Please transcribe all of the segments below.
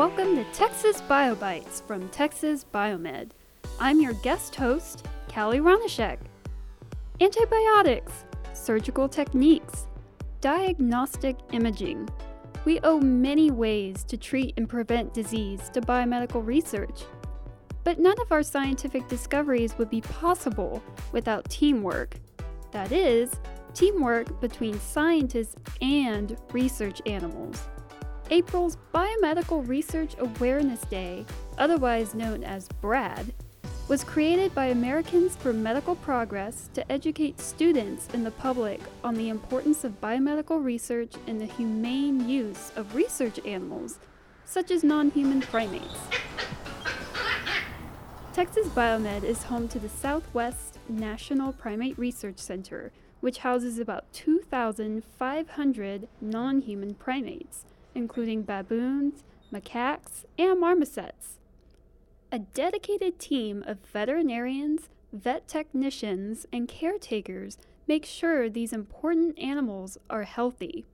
Welcome to Texas BioBites from Texas Biomed. I'm your guest host, Callie Ronishek. Antibiotics, surgical techniques, diagnostic imaging. We owe many ways to treat and prevent disease to biomedical research. But none of our scientific discoveries would be possible without teamwork. That is, teamwork between scientists and research animals. April's Biomedical Research Awareness Day, otherwise known as BRAD, was created by Americans for Medical Progress to educate students and the public on the importance of biomedical research and the humane use of research animals, such as non human primates. Texas Biomed is home to the Southwest National Primate Research Center, which houses about 2,500 non human primates including baboons, macaques, and marmosets. A dedicated team of veterinarians, vet technicians, and caretakers make sure these important animals are healthy.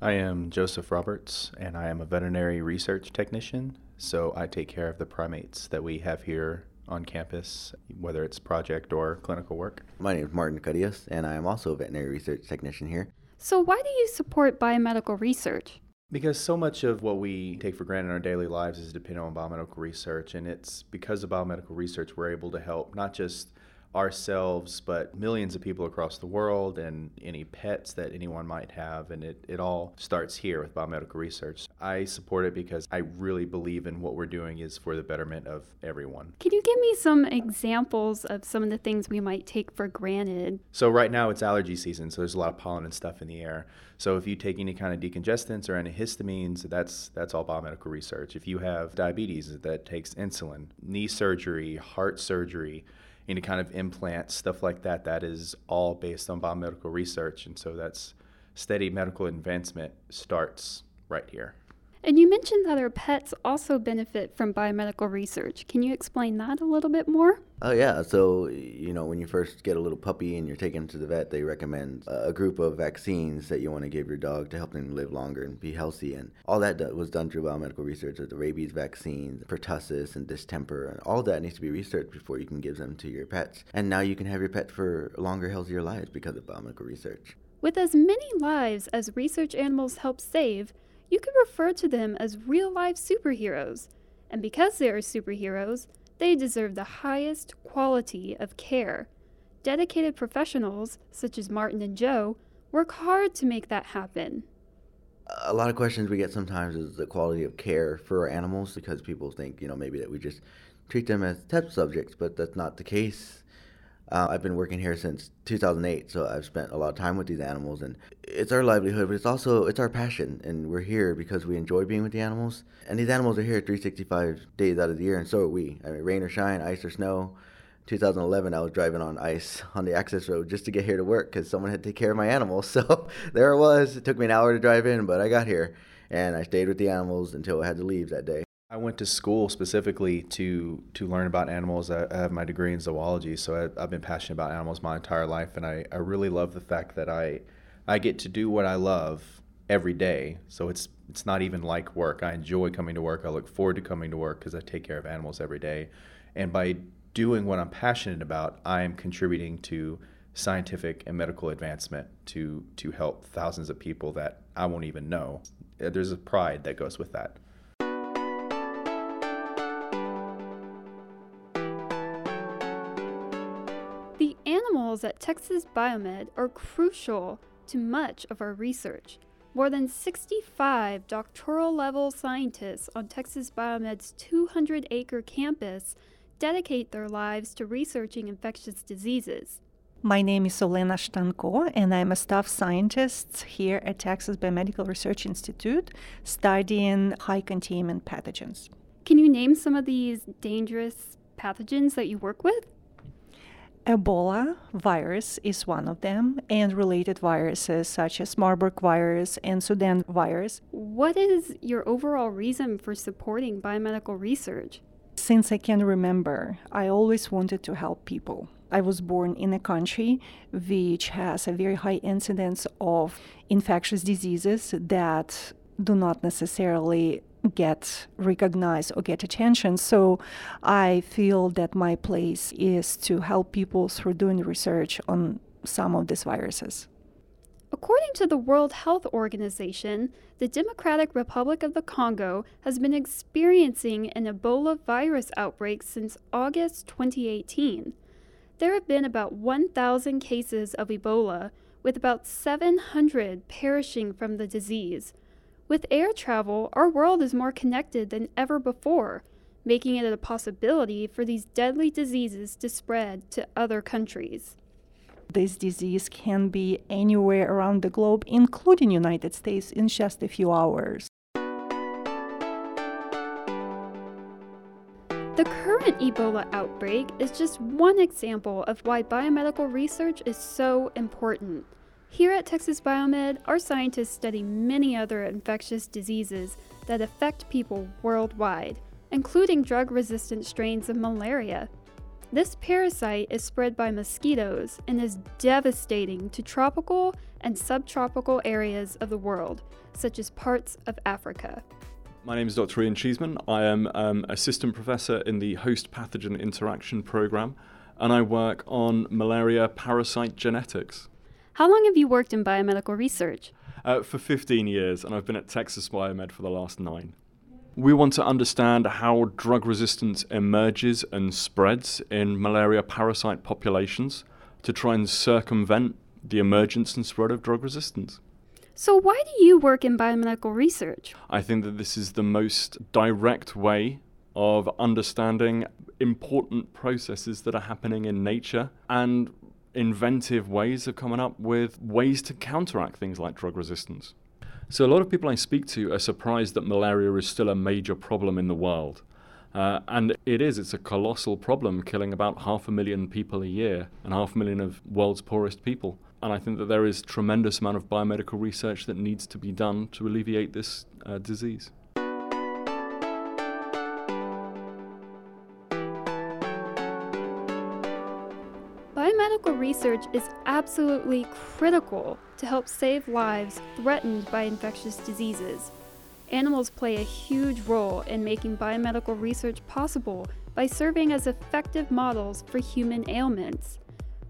I am Joseph Roberts, and I am a veterinary research technician. So I take care of the primates that we have here on campus, whether it's project or clinical work. My name is Martin Cadias, and I am also a veterinary research technician here. So, why do you support biomedical research? Because so much of what we take for granted in our daily lives is dependent on biomedical research. And it's because of biomedical research we're able to help not just ourselves, but millions of people across the world and any pets that anyone might have. And it, it all starts here with biomedical research. I support it because I really believe in what we're doing is for the betterment of everyone. Can you give me some examples of some of the things we might take for granted? So, right now it's allergy season, so there's a lot of pollen and stuff in the air. So, if you take any kind of decongestants or antihistamines, that's, that's all biomedical research. If you have diabetes, that takes insulin, knee surgery, heart surgery, any kind of implants, stuff like that, that is all based on biomedical research. And so that's steady medical advancement starts right here. And you mentioned that our pets also benefit from biomedical research. Can you explain that a little bit more? Oh, yeah. So, you know, when you first get a little puppy and you're taken to the vet, they recommend a group of vaccines that you want to give your dog to help them live longer and be healthy. And all that was done through biomedical research the rabies vaccines, pertussis, and distemper. And all that needs to be researched before you can give them to your pets. And now you can have your pet for longer, healthier lives because of biomedical research. With as many lives as research animals help save, you could refer to them as real life superheroes. And because they are superheroes, they deserve the highest quality of care. Dedicated professionals, such as Martin and Joe, work hard to make that happen. A lot of questions we get sometimes is the quality of care for our animals because people think, you know, maybe that we just treat them as test subjects, but that's not the case. Uh, I've been working here since 2008, so I've spent a lot of time with these animals, and it's our livelihood, but it's also it's our passion, and we're here because we enjoy being with the animals. And these animals are here 365 days out of the year, and so are we. I mean, rain or shine, ice or snow. 2011, I was driving on ice on the access road just to get here to work because someone had to take care of my animals. So there it was. It took me an hour to drive in, but I got here, and I stayed with the animals until I had to leave that day. I went to school specifically to to learn about animals. I, I have my degree in zoology, so I, have been passionate about animals my entire life, and I, I really love the fact that I I get to do what I love every day. So it's it's not even like work. I enjoy coming to work. I look forward to coming to work because I take care of animals every day, and by doing what I'm passionate about, I am contributing to scientific and medical advancement to to help thousands of people that I won't even know. There's a pride that goes with that. Animals at Texas Biomed are crucial to much of our research. More than 65 doctoral level scientists on Texas Biomed's 200 acre campus dedicate their lives to researching infectious diseases. My name is Olena Shtanko, and I'm a staff scientist here at Texas Biomedical Research Institute studying high containment pathogens. Can you name some of these dangerous pathogens that you work with? Ebola virus is one of them, and related viruses such as Marburg virus and Sudan virus. What is your overall reason for supporting biomedical research? Since I can remember, I always wanted to help people. I was born in a country which has a very high incidence of infectious diseases that do not necessarily get recognized or get attention. So I feel that my place is to help people through doing research on some of these viruses. According to the World Health Organization, the Democratic Republic of the Congo has been experiencing an Ebola virus outbreak since August 2018. There have been about 1,000 cases of Ebola, with about 700 perishing from the disease. With air travel, our world is more connected than ever before, making it a possibility for these deadly diseases to spread to other countries. This disease can be anywhere around the globe, including United States, in just a few hours. The current Ebola outbreak is just one example of why biomedical research is so important. Here at Texas Biomed, our scientists study many other infectious diseases that affect people worldwide, including drug resistant strains of malaria. This parasite is spread by mosquitoes and is devastating to tropical and subtropical areas of the world, such as parts of Africa. My name is Dr. Ian Cheeseman. I am um, assistant professor in the host pathogen interaction program, and I work on malaria parasite genetics. How long have you worked in biomedical research? Uh, for 15 years, and I've been at Texas Biomed for the last nine. We want to understand how drug resistance emerges and spreads in malaria parasite populations to try and circumvent the emergence and spread of drug resistance. So, why do you work in biomedical research? I think that this is the most direct way of understanding important processes that are happening in nature and inventive ways of coming up with ways to counteract things like drug resistance. So, a lot of people I speak to are surprised that malaria is still a major problem in the world. Uh, and it is, it's a colossal problem, killing about half a million people a year and half a million of the world's poorest people. And I think that there is tremendous amount of biomedical research that needs to be done to alleviate this uh, disease. Biomedical research is absolutely critical to help save lives threatened by infectious diseases. Animals play a huge role in making biomedical research possible by serving as effective models for human ailments.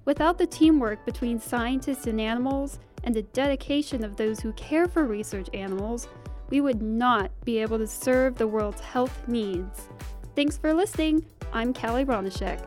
Without the teamwork between scientists and animals and the dedication of those who care for research animals, we would not be able to serve the world's health needs. Thanks for listening. I'm Callie Ronishek.